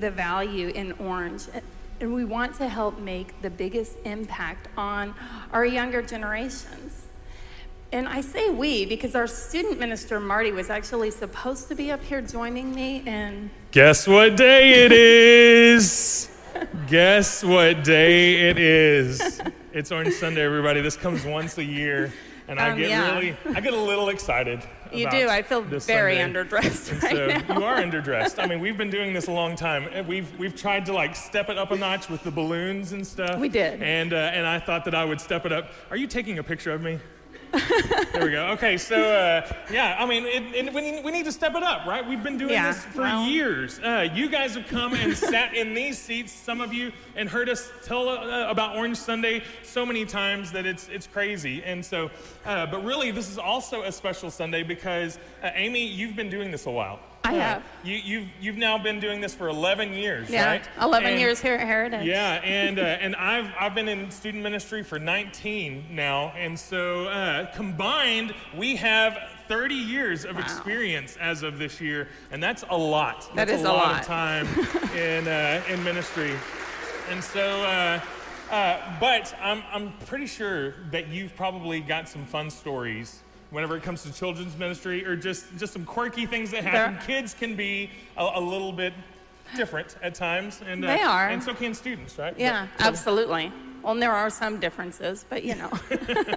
the value in orange, and we want to help make the biggest impact on our younger generations. And I say we because our student minister, Marty, was actually supposed to be up here joining me. And guess what day it is? guess what day it is? It's Orange Sunday, everybody. This comes once a year. And I Um, get yeah. really, I get a little excited. You do. I feel very Sunday. underdressed right so now. you are underdressed. I mean, we've been doing this a long time. and We've we've tried to like step it up a notch with the balloons and stuff. We did. And uh, and I thought that I would step it up. Are you taking a picture of me? There we go. Okay, so uh, yeah, I mean, it, it, we, need, we need to step it up, right? We've been doing Yeah, this for well- years. Uh, you guys have come and sat in these seats, some of you, and heard us tell uh, about Orange Sunday so many times that it's it's crazy. And so, uh, but really, this is also a special Sunday because uh, Amy, you've been doing this a while. I have. You, you've you've now been doing this for 11 years, Yeah, right? 11 And- years here at Heritage. yeah, and uh, and I've I've been in student ministry for 19 now, and so uh, combined we have 30 years of Wow. experience as of this year, and that's a lot. That that's is a a lot, lot. of time in uh, in ministry, and so. Uh, uh, but I'm, I'm pretty sure that you've probably got some fun stories whenever it comes to children's ministry or just, just some quirky things that happen. There- Kids can be a, a little bit different at times. And, uh, They are. And so can students, right? Yeah, But- absolutely. Well, and there are some differences, but you know.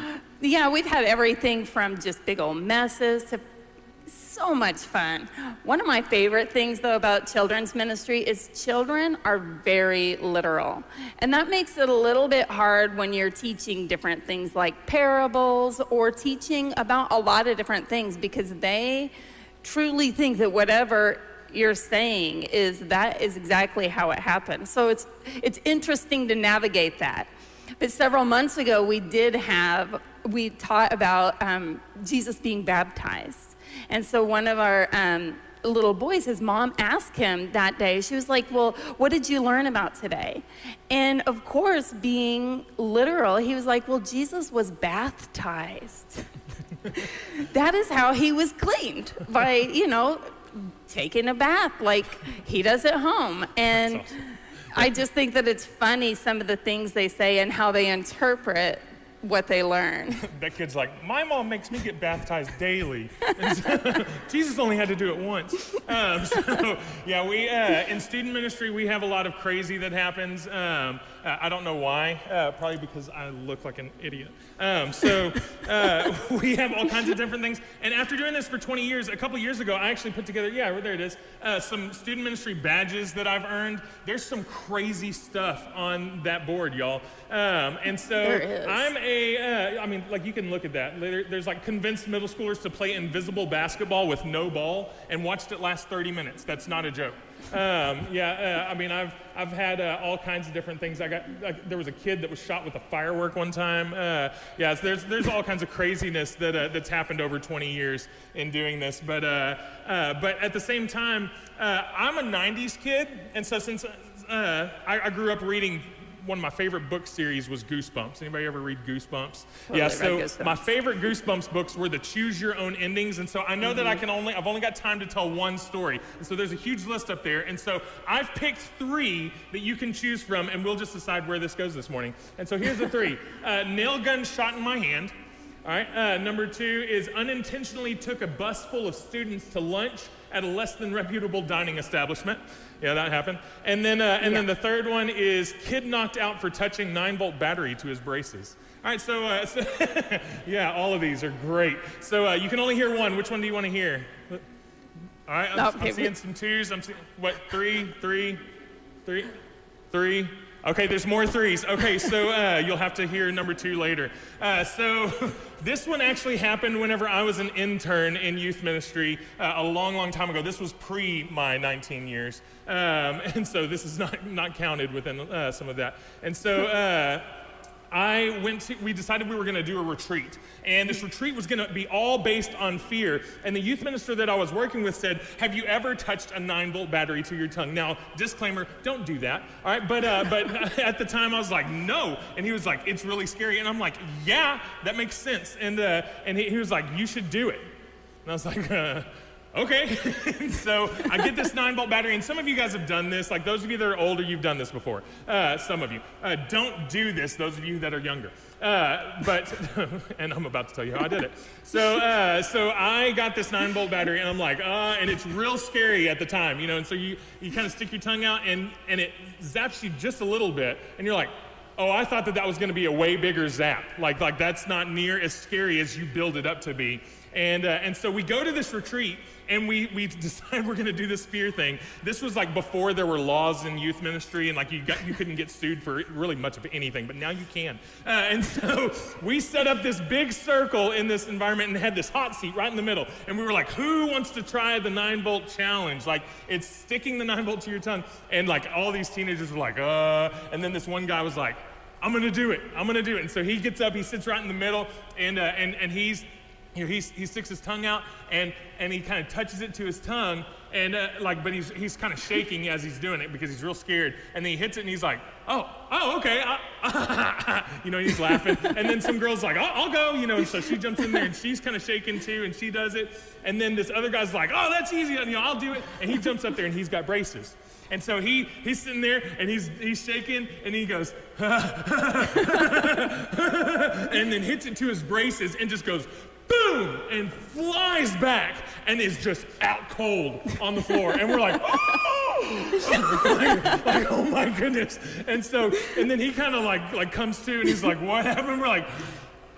yeah, we've had everything from just big old messes to so much fun. One of my favorite things, though, about children's ministry is children are very literal. And that makes it a little bit hard when you're teaching different things like parables or teaching about a lot of different things because they truly think that whatever you're saying is that is exactly how it happened. So it's it's interesting to navigate that. But several months ago, we did have we taught about um, Jesus being baptized, and so one of our um, little boys, his mom asked him that day. She was like, "Well, what did you learn about today?" And of course, being literal, he was like, "Well, Jesus was baptized." that is how he was cleaned by you know taking a bath like he does at home and awesome. i just think that it's funny some of the things they say and how they interpret what they learn That kid's like, my mom makes me get baptized daily. So- Jesus only had to do it once. Um, so, yeah, we uh, in student ministry we have a lot of crazy that happens. Um, uh, I don't know why. Uh, probably because I look like an idiot. Um, so uh, we have all kinds of different things. And after doing this for 20 years, a couple years ago, I actually put together. Yeah, there it is. Uh, some student ministry badges that I've earned. There's some crazy stuff on that board, y'all. Um, and so. I'm a, uh, I mean, like you can look at that. There, there's like convinced middle schoolers to play invisible basketball with no ball and watched it last 30 minutes. That's not a joke. Um, yeah, uh, I mean, I've, I've had uh, all kinds of different things. I got, like, there was a kid that was shot with a firework one time. Uh, yeah, so there's, there's all kinds of craziness that, uh, that's happened over 20 years in doing this. But, uh, uh, but at the same time, uh, I'm a 90s kid. And so since uh, I, I grew up reading one of my favorite book series was Goosebumps. Anybody ever read Goosebumps? Totally yeah, so Goosebumps. my favorite Goosebumps books were the choose your own endings. And so I know that I Mm-hmm. can only, I've only got time to tell one story. And so there's a huge list up there. And so I've picked three that you can choose from, and we'll just decide where this goes this morning. And so here's the three uh, nail gun shot in my hand. All right. Uh, number two is unintentionally took a bus full of students to lunch at a less than reputable dining establishment. Yeah, that happened. And then, uh, and then the third one is kid knocked out for touching nine volt battery to his braces. All right. So, uh, so yeah, all of these are great. So uh, you can only hear one. Which one do you want to hear? All right. I'm, Okay, I'm seeing some twos. I'm seeing what three, three, three, three. Okay, there's more threes. Okay, so uh, you'll have to hear number two later. Uh, so this one actually happened whenever I was an intern in youth ministry uh, a long, long time ago. This was pre my 19 years, um, and so this is not not counted within uh, some of that. And so. I went to, we decided we were going to do a retreat. And this retreat was going to be all based on fear. And the youth minister that I was working with said, Have you ever touched a nine volt battery to your tongue? Now, disclaimer, don't do that. All right. But, uh, but at the time I was like, No. And he was like, It's really scary. And I'm like, Yeah, that makes sense. And, uh, and he, he was like, You should do it. And I was like, uh, okay. so I get this nine volt battery, and some of you guys have done this. Like those of you that are older, you've done this before. Uh, some of you. Uh, don't do this, those of you that are younger. Uh, but, and I'm about to tell you how I did it. So, uh, so I got this nine volt battery, and I'm like, uh, and it's real scary at the time, you know. And so you, you kind of stick your tongue out, and, and it zaps you just a little bit, and you're like, oh, I thought that that was going to be a way bigger zap. Like, like that's not near as scary as you build it up to be. And, uh, and so we go to this retreat and we, we decide we're going to do this fear thing. This was like before there were laws in youth ministry and like you, got, you couldn't get sued for really much of anything, but now you can. Uh, and so we set up this big circle in this environment and had this hot seat right in the middle. And we were like, who wants to try the nine volt challenge? Like it's sticking the nine volt to your tongue. And like all these teenagers were like, uh, and then this one guy was like, I'm gonna do it. I'm gonna do it. And so he gets up, he sits right in the middle, and, uh, and, and he's, know, he's, he sticks his tongue out and, and he kind of touches it to his tongue. And uh, like, but he's, he's kind of shaking as he's doing it because he's real scared. And then he hits it and he's like, oh, oh, okay. you know, he's laughing. and then some girl's like, I'll go, you know. And so she jumps in there and she's kind of shaking too and she does it. And then this other guy's like, oh, that's easy. You know, I'll do it. And he jumps up there and he's got braces. And so he, he's sitting there and he's, he's shaking and he goes, and then hits it to his braces and just goes, boom, and flies back and is just out cold on the floor. And we're like, oh, like, like, oh my goodness. And so, and then he kind of like, like comes to and he's like, what happened? We're like,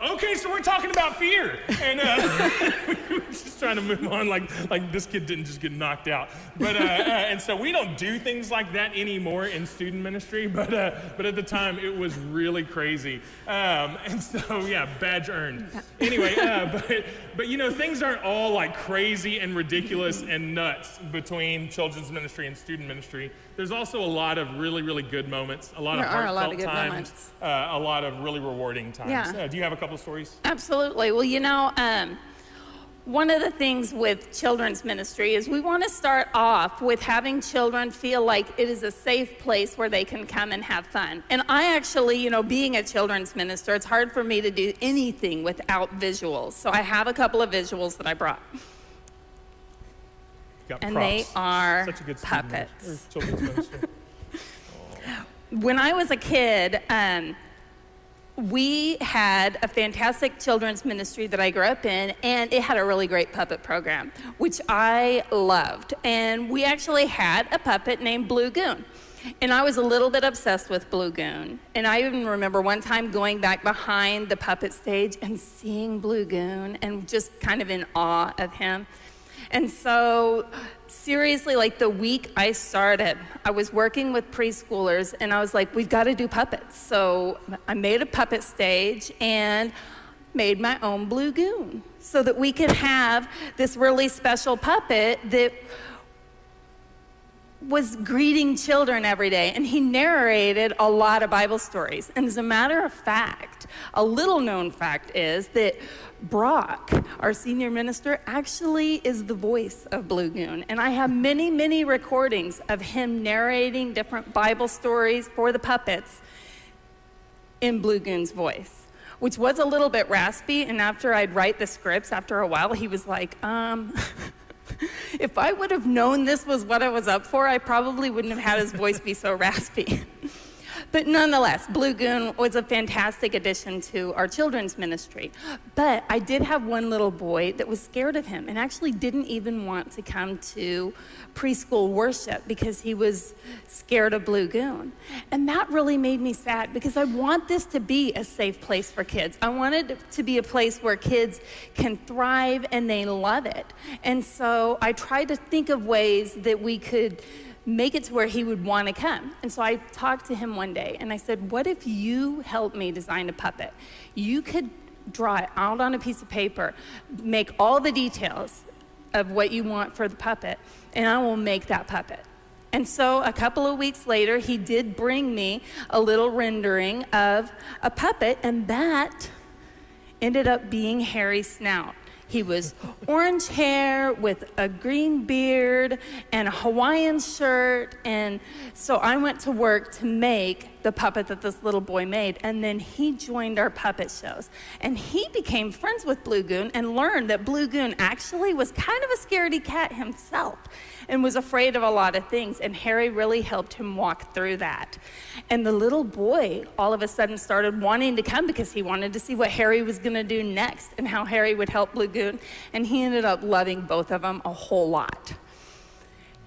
okay, so we're talking about fear. And uh, we were just trying to move on like, like this kid didn't just get knocked out. But, uh, uh, and so we don't do things like that anymore in student ministry, but, uh, but at the time it was really crazy. Um, and so, yeah, badge earned. Anyway, uh, but, but you know, things aren't all like crazy and ridiculous and nuts between children's ministry and student ministry. There's also a lot of really, really good moments, a lot There of are a lot heartfelt of good times, moments. uh, a lot of really rewarding times. Yeah. Do you have a couple of stories? Absolutely. Well, you know, um, one of the things with children's ministry is we want to start off with having children feel like it is a safe place where they can come and have fun. And I actually, you know, being a children's minister, it's hard for me to do anything without visuals. So I have a couple of visuals that I brought. Got And they are Such a good puppets. ministry. When I was a kid, um, we had a fantastic children's ministry that I grew up in, and it had a really great puppet program, which I loved. And we actually had a puppet named Blue Goon. And I was a little bit obsessed with Blue Goon. And I even remember one time going back behind the puppet stage and seeing Blue Goon and just kind of in awe of him. And so, seriously, like the week I started, I was working with preschoolers and I was like, we've got to do puppets. So, I made a puppet stage and made my own Blue Goon so that we could have this really special puppet that was greeting children every day, and he narrated a lot of Bible stories. And as a matter of fact, a little known fact is that Brock, our senior minister, actually is the voice of Blue Goon. And I have many, many recordings of him narrating different Bible stories for the puppets in Blue Goon's voice, which was a little bit raspy. And after I'd write the scripts, after a while, he was like, um, if I would have known this was what I was up for, I probably wouldn't have had his voice be so raspy. But nonetheless, Blue Goon was a fantastic addition to our children's ministry. But I did have one little boy that was scared of him and actually didn't even want to come to preschool worship because he was scared of Blue Goon. And that really made me sad because I want this to be a safe place for kids. I wanted it to be a place where kids can thrive and they love it. And so I tried to think of ways that we could make it to where he would want to come. And so I talked to him one day and I said, What if you help me design a puppet? You could draw it out on a piece of paper, make all the details of what you want for the puppet, and I will make that puppet. And so a couple of weeks later, he did bring me a little rendering of a puppet, and that ended up being Harry Snout. He was orange hair with a green beard and a Hawaiian shirt. And so I went to work to make the puppet that this little boy made. And then he joined our puppet shows. And he became friends with Blue Goon and learned that Blue Goon actually was kind of a scaredy cat himself and was afraid of a lot of things. And Harry really helped him walk through that. And the little boy all of a sudden started wanting to come because he wanted to see what Harry was going to do next and how Harry would help Blue Goon. And he ended up loving both of them a whole lot.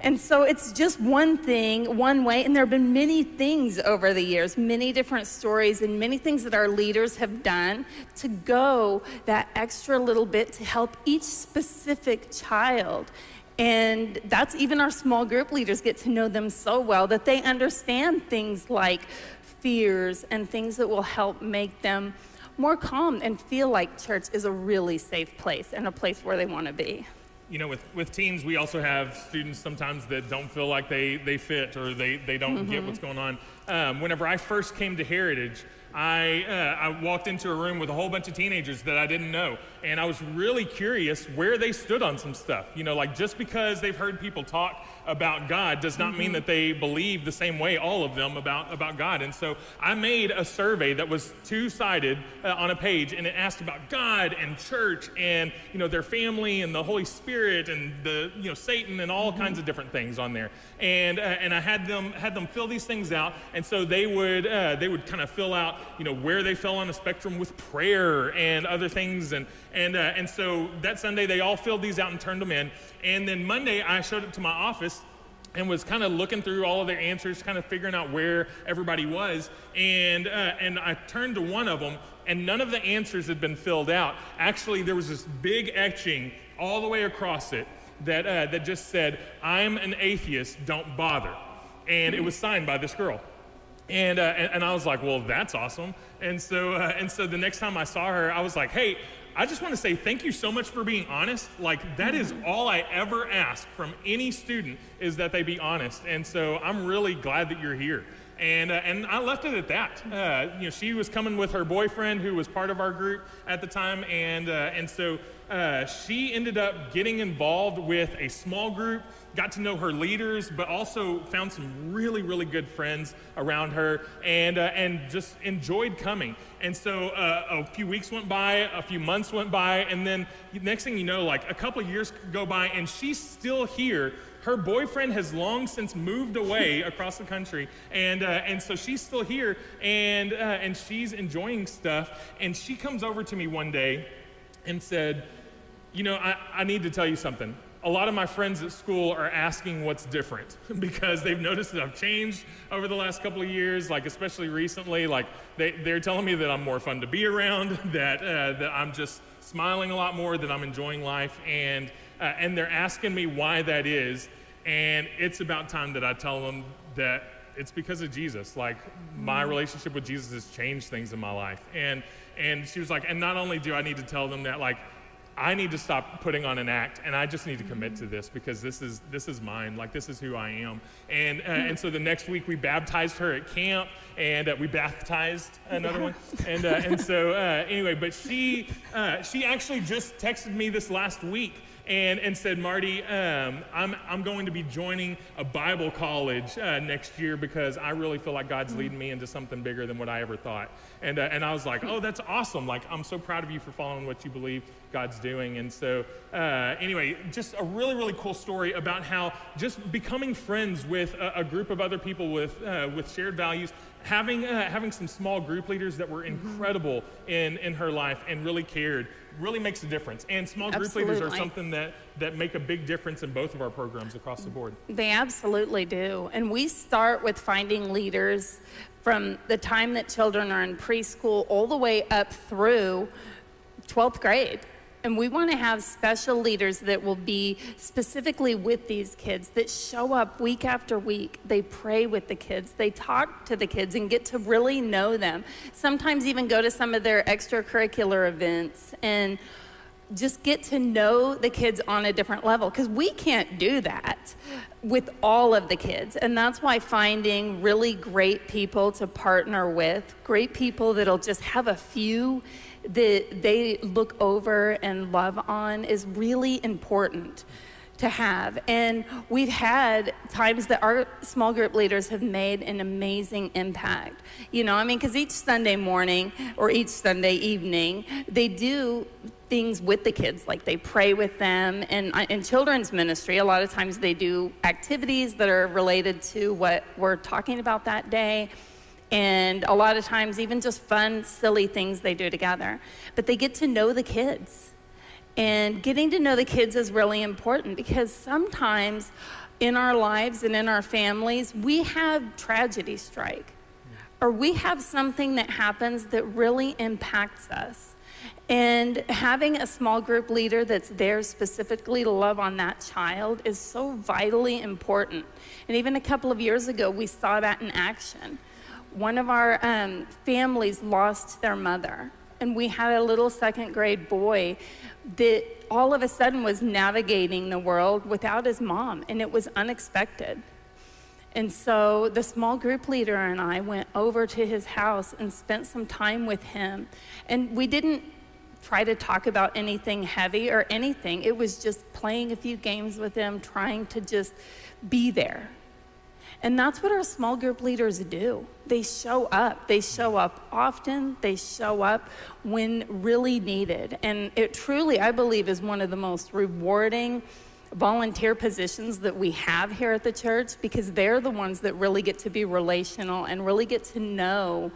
And so it's just one thing, one way, and there have been many things over the years, many different stories, and many things that our leaders have done to go that extra little bit to help each specific child and that's even our small group leaders get to know them so well that they understand things like fears and things that will help make them more calm and feel like church is a really safe place and a place where they want to be. You know, with, with teens, we also have students sometimes that don't feel like they, they fit or they, they don't mm-hmm. get what's going on. Um, whenever I first came to Heritage, I, uh, I walked into a room with a whole bunch of teenagers that I didn't know. And I was really curious where they stood on some stuff. You know, like just because they've heard people talk about God does not mm-hmm. mean that they believe the same way, all of them, about, about God. And so I made a survey that was two sided uh, on a page, and it asked about God and church and, you know, their family and the Holy Spirit and the, you know, Satan and all mm-hmm. kinds of different things on there. And, uh, and I had them, had them fill these things out, and so they would, uh, they would kind of fill out, you know, where they fell on the spectrum with prayer and other things. And, and, uh, and so that Sunday, they all filled these out and turned them in. And then Monday, I showed up to my office and was kind of looking through all of their answers, kind of figuring out where everybody was. And, uh, and I turned to one of them, and none of the answers had been filled out. Actually, there was this big etching all the way across it that, uh, that just said, I'm an atheist, don't bother. And it was signed by this girl. And, uh, and, and, I was like, well, that's awesome. And so, uh, and so the next time I saw her, I was like, hey, I just want to say thank you so much for being honest. Like that is mm-hmm. all I ever ask from any student is that they be honest. And so I'm really glad that you're here. And, uh, and I left it at that. Uh, you know, she was coming with her boyfriend who was part of our group at the time. And, uh, and so uh, she ended up getting involved with a small group, got to know her leaders, but also found some really, really good friends around her and, uh, and just enjoyed coming. And so uh, a few weeks went by, a few months went by, and then next thing you know, like a couple years go by, and she's still here her boyfriend has long since moved away across the country, and, uh, and so she's still here, and, uh, and she's enjoying stuff. And she comes over to me one day and said, You know, I, I need to tell you something. A lot of my friends at school are asking what's different because they've noticed that I've changed over the last couple of years, like especially recently. Like they, they're telling me that I'm more fun to be around, that, uh, that I'm just smiling a lot more, that I'm enjoying life, and uh, and they're asking me why that is. And it's about time that I tell them that it's because of Jesus. Like my mm-hmm. relationship with Jesus has changed things in my life. And and she was like, and not only do I need to tell them that, like I need to stop putting on an act, and I just need to commit to this because this is this is mine. Like this is who I am. And uh, and so the next week we baptized her at camp, and uh, we baptized another yeah. one. And uh, and so uh, anyway, but she uh, she actually just texted me this last week and, and said, Marty, um, I'm, I'm going to be joining a Bible college uh, next year because I really feel like God's leading me into something bigger than what I ever thought. And, uh, and I was like, oh, that's awesome. Like, I'm so proud of you for following what you believe God's doing. And so, uh, anyway, just a really, really cool story about how just becoming friends with a, a group of other people with, uh, with shared values having, uh, having some small group leaders that were incredible in, in her life and really cared really makes a difference. And small group absolutely. leaders are something that, that make a big difference in both of our programs across the board. They absolutely do. And we start with finding leaders from the time that children are in preschool all the way up through 12th grade. And we want to have special leaders that will be specifically with these kids that show up week after week. They pray with the kids, they talk to the kids and get to really know them. Sometimes even go to some of their extracurricular events and just get to know the kids on a different level because we can't do that with all of the kids. And that's why finding really great people to partner with, great people that'll just have a few that they look over and love on is really important to have. And we've had times that our small group leaders have made an amazing impact. You know, I mean, because each Sunday morning or each Sunday evening, they do things with the kids, like they pray with them. And in children's ministry, a lot of times they do activities that are related to what we're talking about that day. And a lot of times, even just fun, silly things they do together. But they get to know the kids and getting to know the kids is really important because sometimes in our lives and in our families, we have tragedy strike or we have something that happens that really impacts us. And having a small group leader that's there specifically to love on that child is so vitally important. And even a couple of years ago, we saw that in action. One of our um, families lost their mother, and we had a little second grade boy that all of a sudden was navigating the world without his mom, and it was unexpected. And so the small group leader and I went over to his house and spent some time with him. And we didn't try to talk about anything heavy or anything, it was just playing a few games with him, trying to just be there and that's what our small group leaders do. They show up. They show up often. They show up when really needed. And it truly, I believe, is one of the most rewarding volunteer positions that we have here at the church because they're the ones that really get to be relational and really get to know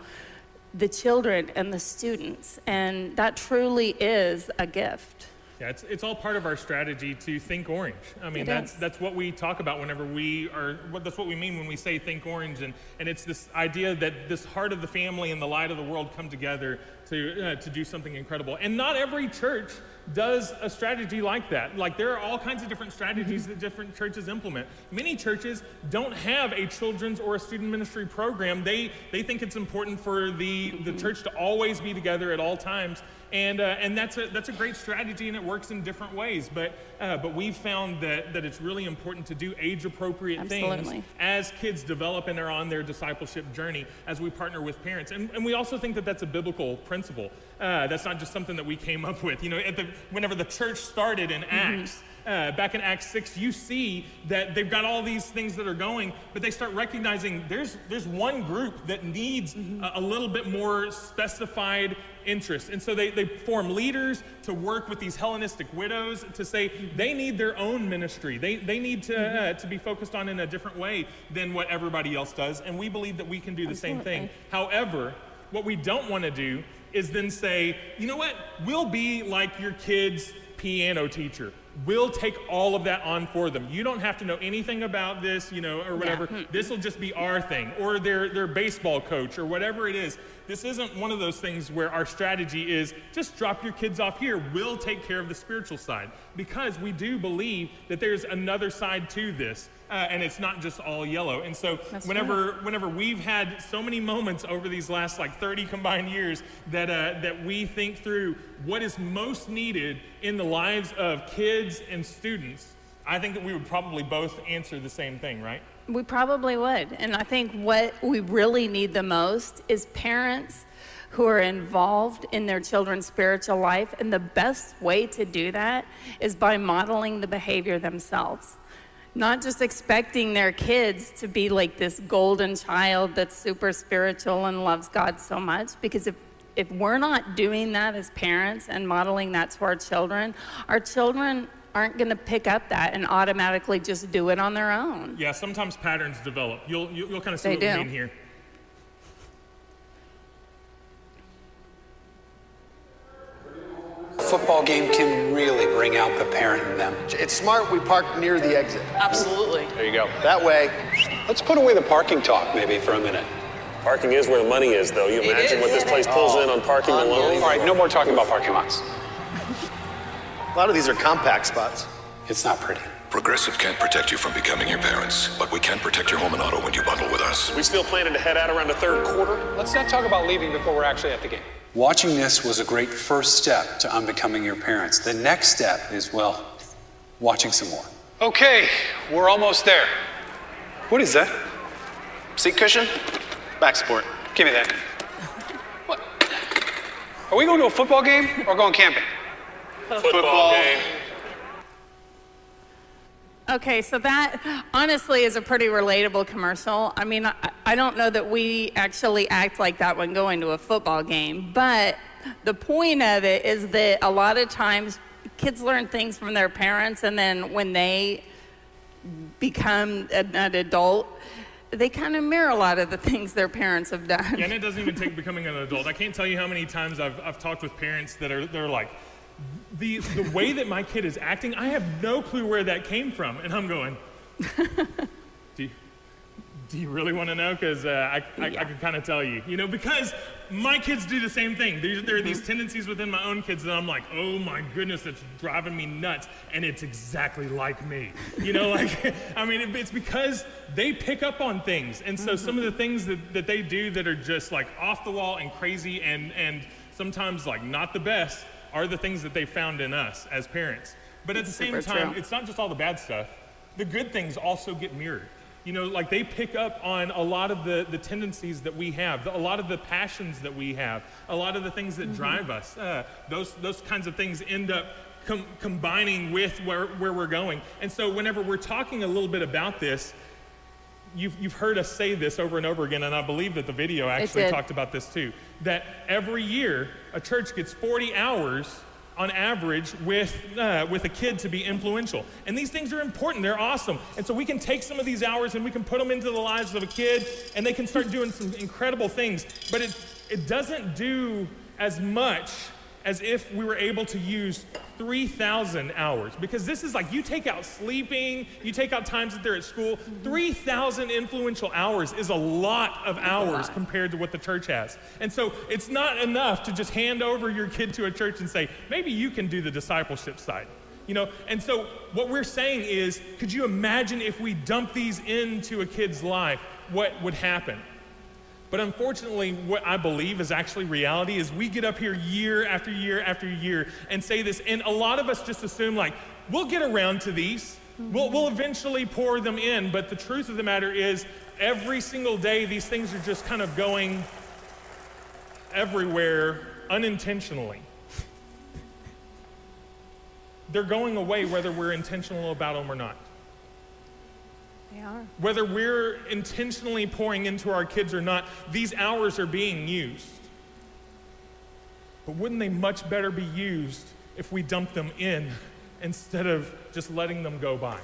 the children and the students. And that truly is a gift. Yeah, it's, it's all part of our strategy to think orange. I mean, it that's is. that's what we talk about whenever we are. That's what we mean when we say think orange, and and it's this idea that this heart of the family and the light of the world come together to uh, to do something incredible. And not every church does a strategy like that. Like there are all kinds of different strategies that different churches implement. Many churches don't have a children's or a student ministry program. They they think it's important for the the church to always be together at all times and, uh, and that's, a, that's a great strategy and it works in different ways. But, uh, but we've found that, that it's really important to do age appropriate things as kids develop and are on their discipleship journey as we partner with parents. And, and we also think that that's a biblical principle. Uh, that's not just something that we came up with. You know, the, whenever the church started in mm-hmm. Acts, uh, back in Acts 6, you see that they've got all these things that are going, but they start recognizing there's, there's one group that needs mm-hmm. a, a, little bit more specified interest. And so they, they form leaders to work with these Hellenistic widows to say they need their own ministry. They, they need to, mm-hmm. uh, to be focused on in a different way than what everybody else does. And we believe that we can do the Absolutely. same thing. However, what we don't want to do is then say, you know what, we'll be like your kid's piano teacher we'll take all of that on for them. You don't have to know anything about this, you know, or whatever. Yeah. This will just be our thing, or their, their baseball coach, or whatever it is. This isn't one of those things where our strategy is just drop your kids off here. We'll take care of the spiritual side. Because we do believe that there's another side to this. Uh, and it's not just all yellow. And so That's whenever whenever we've had so many moments over these last like 30 combined years that uh, that we think through what is most needed in the lives of kids and students, I think that we would probably both answer the same thing, right? We probably would. And I think what we really need the most is parents who are involved in their children's spiritual life. And the best way to do that is by modeling the behavior themselves. Not just expecting their kids to be like this golden child that's super spiritual and loves God so much, because if if we're not doing that as parents and modeling that to our children, our children aren't going to pick up that and automatically just do it on their own. Yeah, sometimes patterns develop. You'll, you'll, you'll kind of see they what do. we mean here. A football game can really bring out the parent in them. It's smart we park near the exit. Absolutely. There you go. That way, let's put away the parking talk maybe for a minute. Parking is where the money is, though. You imagine what this place pulls oh. in on parking alone? All right, no more talking about parking lots. A lot of these are compact spots. It's not pretty. Progressive can't protect you from becoming your parents, but we can protect your home and auto when you bundle with us. We still planning to head out around the third quarter? Let's not talk about leaving before we're actually at the game. Watching this was a great first step to unbecoming your parents. The next step is, well, watching some more. Okay, we're almost there. What is that? Seat cushion? Back support. Give me that. What? Are we going to a football game or going camping? Football game. Okay, so that honestly is a pretty relatable commercial. I mean, I, I don't know that we actually act like that when going to a football game, but the point of it is that a lot of times kids learn things from their parents, and then when they become an, an adult, they kind of mirror a lot of the things their parents have done. Yeah, and it doesn't even take becoming an adult. I can't tell you how many times I've, I've talked with parents that are they're like, the, the way that my kid is acting, I have no clue where that came from. And I'm going, do you, do you really want to know? Because uh, I, I, Yeah. I can kind of tell you. You know, because my kids do the same thing. There, there are these tendencies within my own kids that I'm like, oh my goodness, it's driving me nuts. And it's exactly like me. You know, like, I mean, it- it's because they pick up on things. And so some of the things that, that they do that are just like off the wall and crazy and, and sometimes like not the best are the things that they found in us as parents. But at the same time, true. it's not just all the bad stuff. The good things also get mirrored. You know, like they pick up on a lot of the, the tendencies that we have, the- a lot of the passions that we have, a lot of the things that drive us. Uh, those, those kinds of things end up com- combining with where, where we're going. And so, whenever we're talking a little bit about this, you've, you've heard us say this over and over again, and I believe that the video actually talked about this too. That every year a church gets 40 hours on average with, uh, with a kid to be influential. And these things are important, they're awesome. And so we can take some of these hours and we can put them into the lives of a kid, and they can start doing some incredible things. But it, it doesn't do as much as if we were able to use 3,000 hours. Because this is like you take out sleeping, you take out times that they're at school. 3,000 influential hours is a lot of hours compared to what the church has. And so it's not enough to just hand over your kid to a church and say, maybe you can do the discipleship side. You know, and so what we're saying is, could you imagine if we dump these into a kid's life, what would happen? But unfortunately, what I believe is actually reality is we get up here year after year after year and say this, and a lot of us just assume, like, we'll get around to these. Mm-hmm. We'll, we'll eventually pour them in. But the truth of the matter is, every single day, these things are just kind of going everywhere unintentionally. They're going away whether we're intentional about them or not. Are. Whether we're intentionally pouring into our kids or not, these hours are being used. But wouldn't they much better be used if we dumped them in instead of just letting them go by?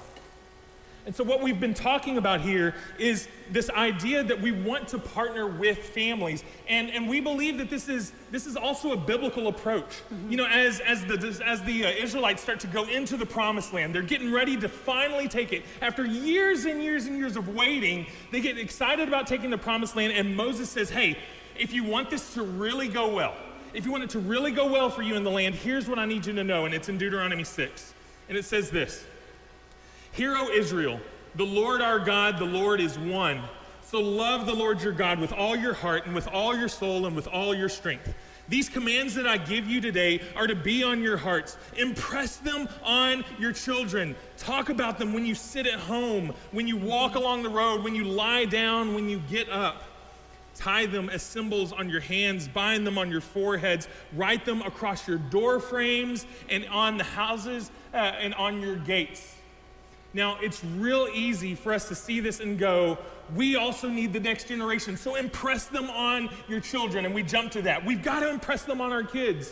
And so, what we've been talking about here is this idea that we want to partner with families. And, and we believe that this is, this is also a biblical approach. You know, as, as the, as the uh, Israelites start to go into the promised land, they're getting ready to finally take it. After years and years and years of waiting, they get excited about taking the promised land. And Moses says, Hey, if you want this to really go well, if you want it to really go well for you in the land, here's what I need you to know. And it's in Deuteronomy 6. And it says this. Hear, O Israel, the Lord our God, the Lord is one. So love the Lord your God with all your heart and with all your soul and with all your strength. These commands that I give you today are to be on your hearts. Impress them on your children. Talk about them when you sit at home, when you walk along the road, when you lie down, when you get up. Tie them as symbols on your hands, bind them on your foreheads, write them across your door frames and on the houses uh, and on your gates. Now, it's real easy for us to see this and go, we also need the next generation. So impress them on your children. And we jump to that. We've got to impress them on our kids.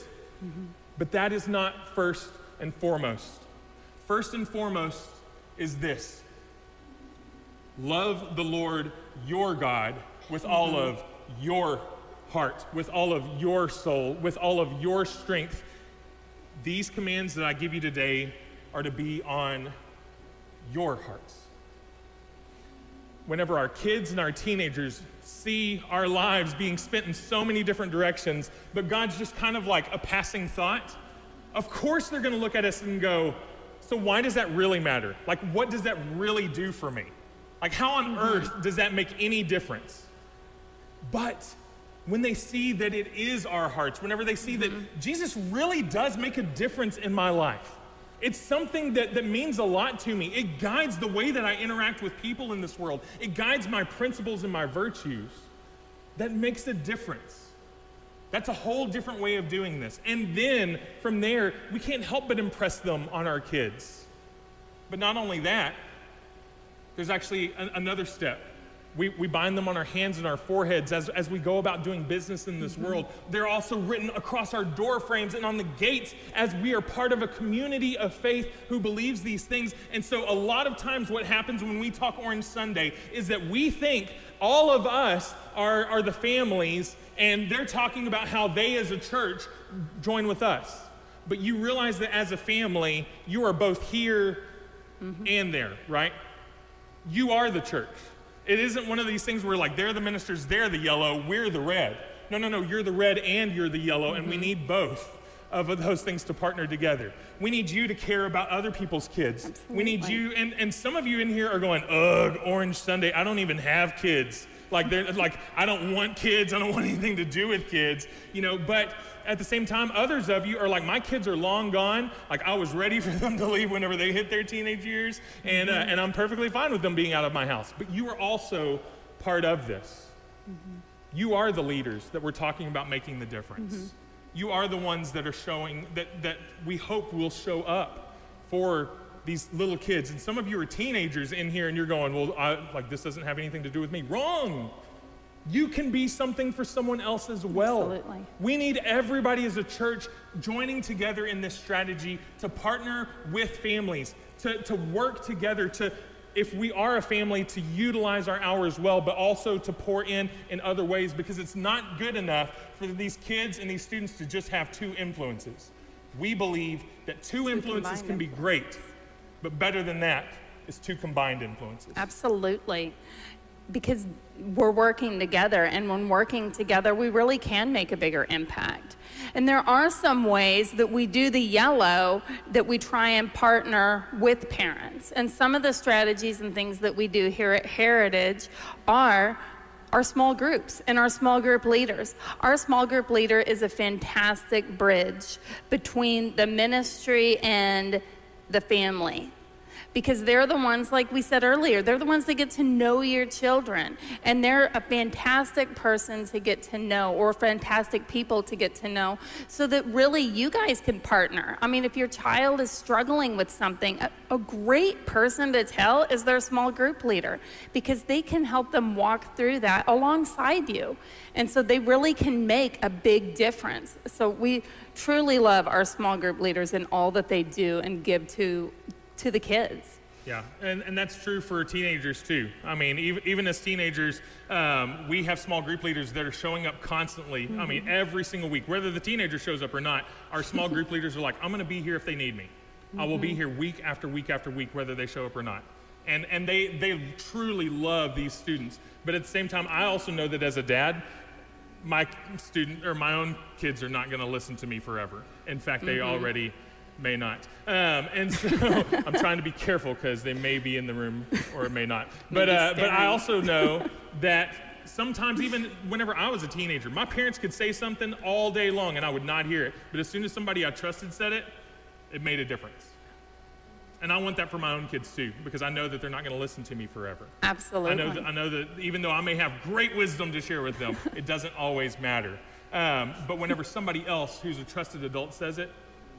But that is not first and foremost. First and foremost is this love the Lord your God with all of your heart, with all of your soul, with all of your strength. These commands that I give you today are to be on your hearts. Whenever our kids and our teenagers see our lives being spent in so many different directions, but God's just kind of like a passing thought, of course they're going to look at us and go, So why does that really matter? Like, what does that really do for me? Like, how on mm-hmm. earth does that make any difference? But when they see that it is our hearts, whenever they see that mm-hmm. Jesus really does make a difference in my life, it's something that, that means a lot to me. It guides the way that I interact with people in this world, it guides my principles and my virtues. That makes a difference. That's a whole different way of doing this. And then from there, we can't help but impress them on our kids. But not only that, there's actually another step. We, we bind them on our hands and our foreheads as, as we go about doing business in this mm-hmm. world. They're also written across our door frames and on the gates as we are part of a community of faith who believes these things. And so, a lot of times, what happens when we talk Orange Sunday is that we think all of us are, are the families, and they're talking about how they as a church join with us. But you realize that as a family, you are both here mm-hmm. and there, right? You are the church. It isn't one of these things where, like, they're the ministers, they're the yellow, we're the red. No, no, no, you're the red and you're the yellow, and we mm-hmm. need both of those things to partner together. We need you to care about other people's kids. We need you, and, and some of you in here are going, ugh, Orange Sunday, I don't even have kids. Like, they're like, I don't want kids, I don't want anything to do with kids, you know, but at the same time, others of you are like, my kids are long gone. Like, I was ready for them to leave whenever they hit their teenage years, and, uh, mm-hmm. and I'm perfectly fine with them being out of my house. But you are also part of this. Mm-hmm. You are the leaders that we're talking about making the difference. Mm-hmm. You are the ones that are showing, that, that we hope will show up for these little kids. And some of you are teenagers in here and you're going, well, I, like, this doesn't have anything to do with me. Wrong. You can be something for someone else as well. Absolutely. We need everybody as a church joining together in this strategy to partner with families, to, to work together, to, if we are a family, to utilize our hours well, but also to pour in in other ways because it's not good enough for these kids and these students to just have two influences. We believe that two influences combined can be great, but better than that is two combined influences. Absolutely. Because we're working together, and when working together, we really can make a bigger impact. And there are some ways that we do the yellow that we try and partner with parents. And some of the strategies and things that we do here at Heritage are our small groups and our small group leaders. Our small group leader is a fantastic bridge between the ministry and the family because they're the ones, like we said earlier, they're the ones that get to know your children. And they're a fantastic person to get to know, or fantastic people to get to know, so that really you guys can partner. I mean, if your child is struggling with something, a, a great person to tell is their small group leader, because they can help them walk through that alongside you. And so they really can make a big difference. So we truly love our small group leaders and all that they do and give to to the kids. Yeah, and, and that's true for teenagers too. I mean, even, even as teenagers, um, we have small group leaders that are showing up constantly. I mean, mm-hmm. every single week, whether the teenager shows up or not, our small group leaders are like, I'm going to be here if they need me. I will be mm-hmm. here week after week after week, whether they show up or not. And, and they, they truly love these students. But at the same time, I also know that as a dad, my student or my own kids are not going to listen to me forever. In fact, they mm-hmm. already may not. Um, and so I'm trying to be careful because they may be in the room or it may not. But uh, but I also know that sometimes even whenever I was a teenager, my parents could say something all day long and I would not hear it. But as soon as somebody I trusted said it, it made a difference. And I want that for my own kids too, because I know that they're not going to listen to me forever. Absolutely. I know, that, I know that even though I may have great wisdom to share with them, it doesn't always matter. Um, but whenever somebody else who's a trusted adult says it,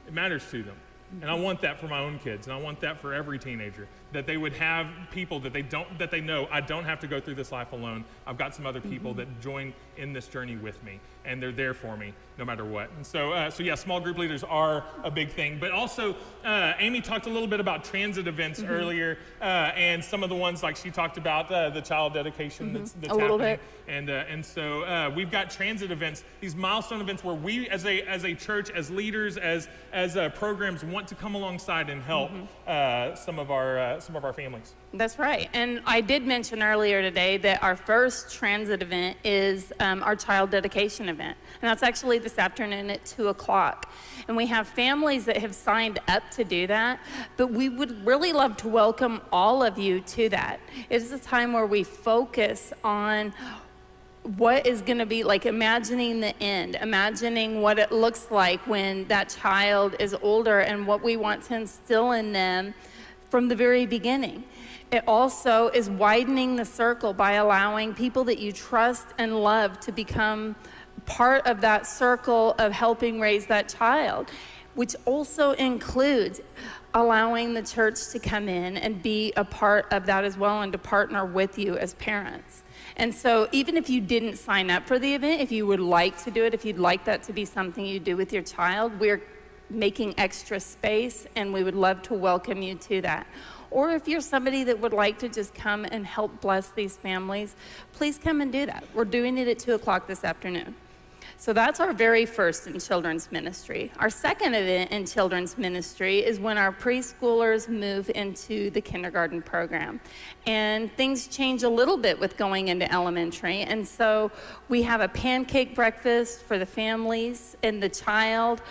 it matters to them. And I want that for my own kids, and I want that for every teenager. That they would have people that they don't that they know I don't have to go through this life alone. I've got some other people mm-hmm. that join in this journey with me, and they're there for me no matter what. And so, uh, so yeah, small group leaders are a big thing. But also, uh, Amy talked a little bit about transit events earlier, uh, and some of the ones like she talked about uh, the child dedication that's, that's A little happening. bit. And, uh, and so uh, we've got transit events, these milestone events where we, as a, as a church, as leaders, as, as uh, programs, want to come alongside and help uh, some, of our, uh, some of our families. That's right. And I did mention earlier today that our first transit event is um, our child dedication event. And that's actually this afternoon at 2 o'clock. And we have families that have signed up to do that, but we would really love to welcome all of you to that. It is a time where we focus on what is going to be like imagining the end, imagining what it looks like when that child is older and what we want to instill in them from the very beginning. It also is widening the circle by allowing people that you trust and love to become part of that circle of helping raise that child, which also includes allowing the church to come in and be a part of that as well and to partner with you as parents. And so, even if you didn't sign up for the event, if you would like to do it, if you'd like that to be something you do with your child, we're making extra space and we would love to welcome you to that. Or if you're somebody that would like to just come and help bless these families, please come and do that. We're doing it at 2 o'clock this afternoon. So that's our very first in children's ministry. Our second event in children's ministry is when our preschoolers move into the kindergarten program. And things change a little bit with going into elementary. And so we have a pancake breakfast for the families and the child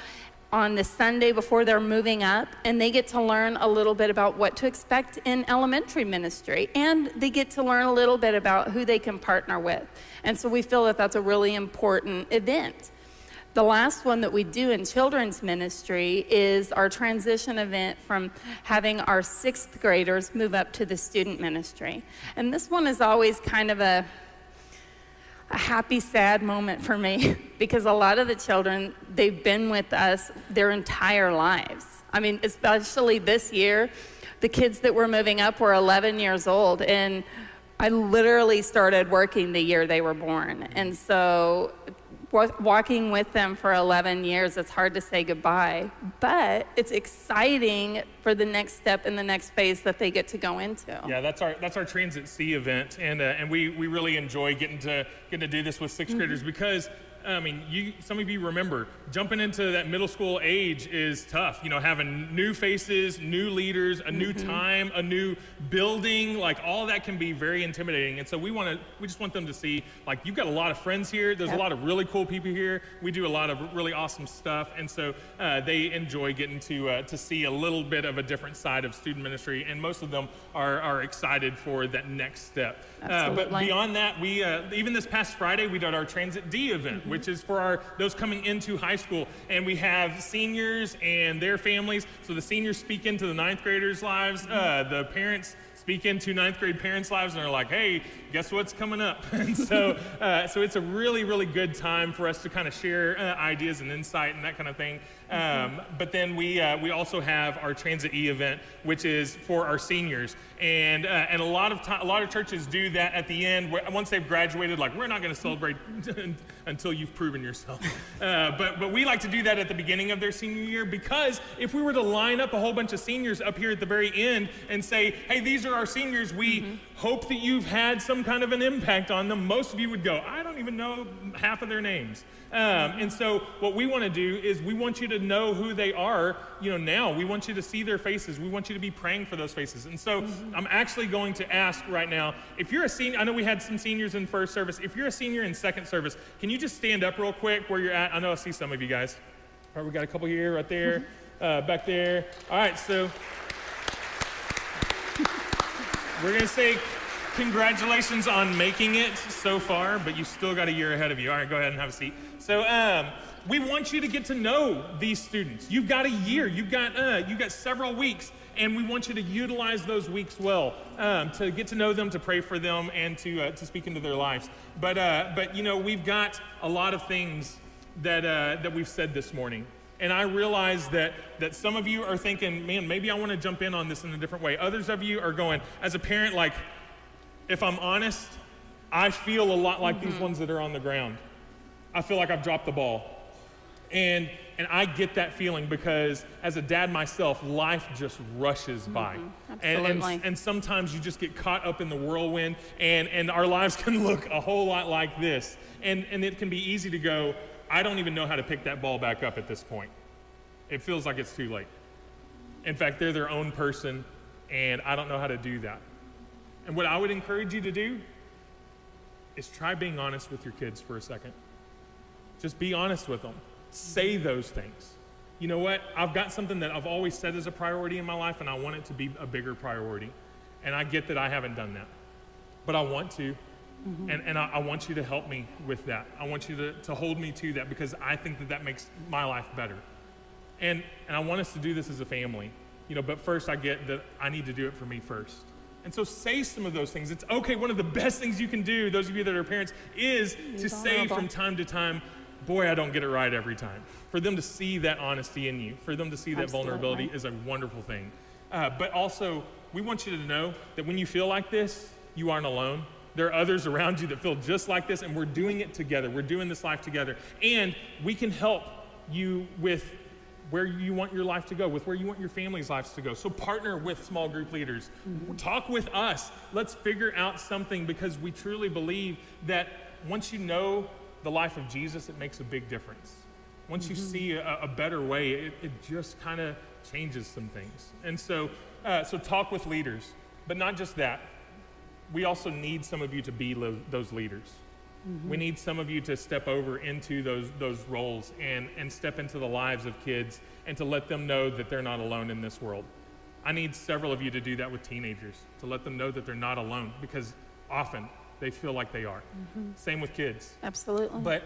on the Sunday before they're moving up, and they get to learn a little bit about what to expect in elementary ministry, and they get to learn a little bit about who they can partner with. And so we feel that that's a really important event. The last one that we do in children's ministry is our transition event from having our sixth graders move up to the student ministry. And this one is always kind of a a happy, sad moment for me because a lot of the children, they've been with us their entire lives. I mean, especially this year, the kids that were moving up were 11 years old, and I literally started working the year they were born. And so walking with them for 11 years, it's hard to say goodbye, but it's exciting for the next step and the next phase that they get to go into. Yeah, that's our that's our Transit C event, and uh, and we we really enjoy getting to getting to do this with 6th mm-hmm. graders because I mean, you, some of you remember jumping into that middle school age is tough. You know, having new faces, new leaders, a new mm-hmm. time, a new building, like all that can be very intimidating. And so we want to, we just want them to see, like, you've got a lot of friends here. There's yep. a lot of really cool people here. We do a lot of really awesome stuff, and so uh, they enjoy getting to uh, to see a little bit of a different side of student ministry. And most of them are are excited for that next step. Uh, but beyond that, we uh, even this past Friday we did our Transit D event. Mm-hmm which is for our those coming into high school. And we have seniors and their families. So the seniors speak into the ninth graders' lives. Uh, the parents speak into ninth grade parents' lives and they're like, hey, guess what's coming up? and so, uh, so it's a really, really good time for us to kind of share uh, ideas and insight and that kind of thing. Um, but then we, uh, we also have our Transit E event, which is for our seniors. And, uh, and a, lot of a lot of churches do that at the end. Once they've graduated, like, we're not going to celebrate until you've proven yourself. Uh, but, but we like to do that at the beginning of their senior year because if we were to line up a whole bunch of seniors up here at the very end and say, hey, these are our seniors, we mm-hmm. hope that you've had some kind of an impact on them, most of you would go, I don't even know half of their names. Um, and so what we want to do is we want you to know who they are, you know, now. We want you to see their faces. We want you to be praying for those faces. And so mm-hmm. I'm actually going to ask right now, if you're a senior, I know we had some seniors in first service. If you're a senior in second service, can you just stand up real quick where you're at? I know I see some of you guys. All right, we got a couple here, right there, uh, back there. All right, so we're going to say congratulations on making it so far, but you still got a year ahead of you. All right, go ahead and have a seat. So um, we want you to get to know these students. You've got a year. You've got uh, you've got several weeks, and we want you to utilize those weeks well um, to get to know them, to pray for them, and to uh, to speak into their lives. But uh, but you know we've got a lot of things that uh, that we've said this morning. And I realize that, that some of you are thinking, man, maybe I want to jump in on this in a different way. Others of you are going, as a parent, like, if I'm honest, I feel a lot like mm-hmm. these ones that are on the ground. I feel like I've dropped the ball. And, and I get that feeling because as a dad myself, life just rushes mm-hmm. by. And, and, and, sometimes you just get caught up in the whirlwind, and, and our lives can look a whole lot like this. And, and it can be easy to go, I don't even know how to pick that ball back up at this point. It feels like it's too late. In fact, they're their own person, and I don't know how to do that. And what I would encourage you to do is try being honest with your kids for a second. Just be honest with them. Say those things. You know what? I've got something that I've always said is a priority in my life, and I want it to be a bigger priority. And I get that I haven't done that. But I want to. Mm-hmm. And, and I, I, want you to help me with that. I want you to, to hold me to that because I think that that makes my life better. And, and I want us to do this as a family. You know, but first I get that I need to do it for me first. And so say some of those things. It's okay. One of the best things you can do, those of you that are parents, is to say from time to time, boy, I don't get it right every time. For them to see that honesty in you, for them to see that Absolutely. vulnerability is a wonderful thing. Uh, but also, we want you to know that when you feel like this, you aren't alone. There are others around you that feel just like this, and we're doing it together. We're doing this life together. And we can help you with where you want your life to go, with where you want your family's lives to go. So partner with small group leaders. Talk with us. Let's figure out something because we truly believe that once you know the life of Jesus, it makes a big difference. Once you see a, a better way, it, it just kind of changes some things. And so, uh, so talk with leaders, but not just that. We also need some of you to be lo- those leaders. We need some of you to step over into those, those roles and, and step into the lives of kids and to let them know that they're not alone in this world. I need several of you to do that with teenagers, to let them know that they're not alone because often they feel like they are. Same with kids. Absolutely. But,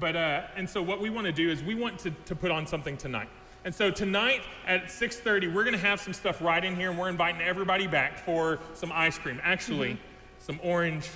but, uh, and so what we want to do is we want to, to put on something tonight. And so tonight at 6:30, we're going to have some stuff right in here, and we're inviting everybody back for some ice cream. Actually, mm-hmm. some orange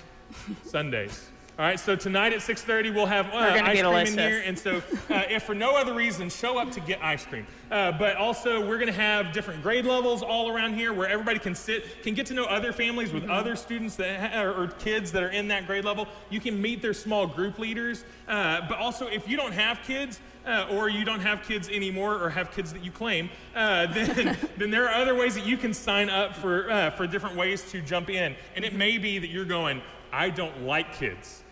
sundaes. All right. So tonight at 6:30, we'll have uh, ice cream in here. And so, uh, if for no other reason, show up to get ice cream. Uh, but also, we're going to have different grade levels all around here where everybody can sit, can get to know other families with other students that ha- or, or kids that are in that grade level. You can meet their small group leaders. Uh, but also, if you don't have kids, uh, or you don't have kids anymore, or have kids that you claim, uh, then, then there are other ways that you can sign up for, uh, for different ways to jump in. And it may be that you're going, I don't like kids.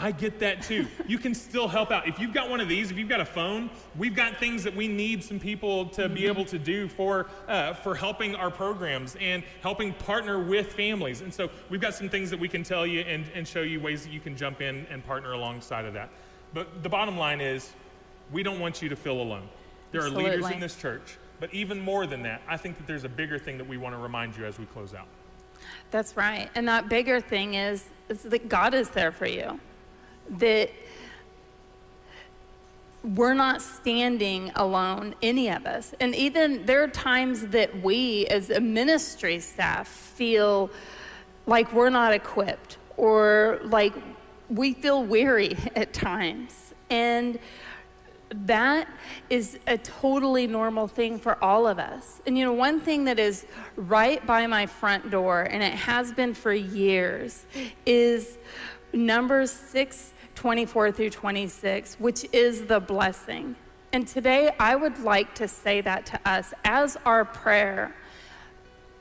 I get that too. You can still help out. If you've got one of these, if you've got a phone, we've got things that we need some people to be able to do for, uh, for helping our programs and helping partner with families. And so we've got some things that we can tell you and, and show you ways that you can jump in and partner alongside of that. But the bottom line is, we don't want you to feel alone. There are leaders in this church, but even more than that, I think that there's a bigger thing that we want to remind you as we close out. That's right. And that bigger thing is, is that God is there for you. That we're not standing alone, any of us. And even there are times that we, as a ministry staff, feel like we're not equipped or like we feel weary at times. And that is a totally normal thing for all of us. And you know, one thing that is right by my front door, and it has been for years, is Numbers 6 24 through 26, which is the blessing. And today I would like to say that to us as our prayer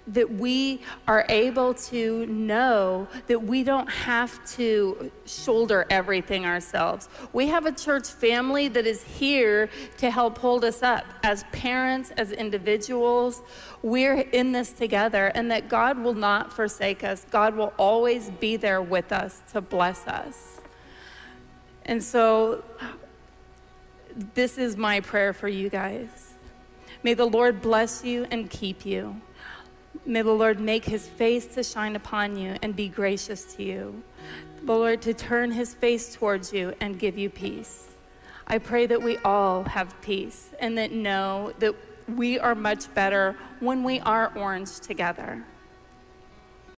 that we are able to know that we don't have to shoulder everything ourselves. We have a church family that is here to help hold us up as parents, as individuals. We're in this together, and that God will not forsake us. God will always be there with us to bless us. And so, this is my prayer for you guys. May the Lord bless you and keep you. May the Lord make his face to shine upon you and be gracious to you. The Lord to turn his face towards you and give you peace. I pray that we all have peace and that know that we are much better when we are orange together.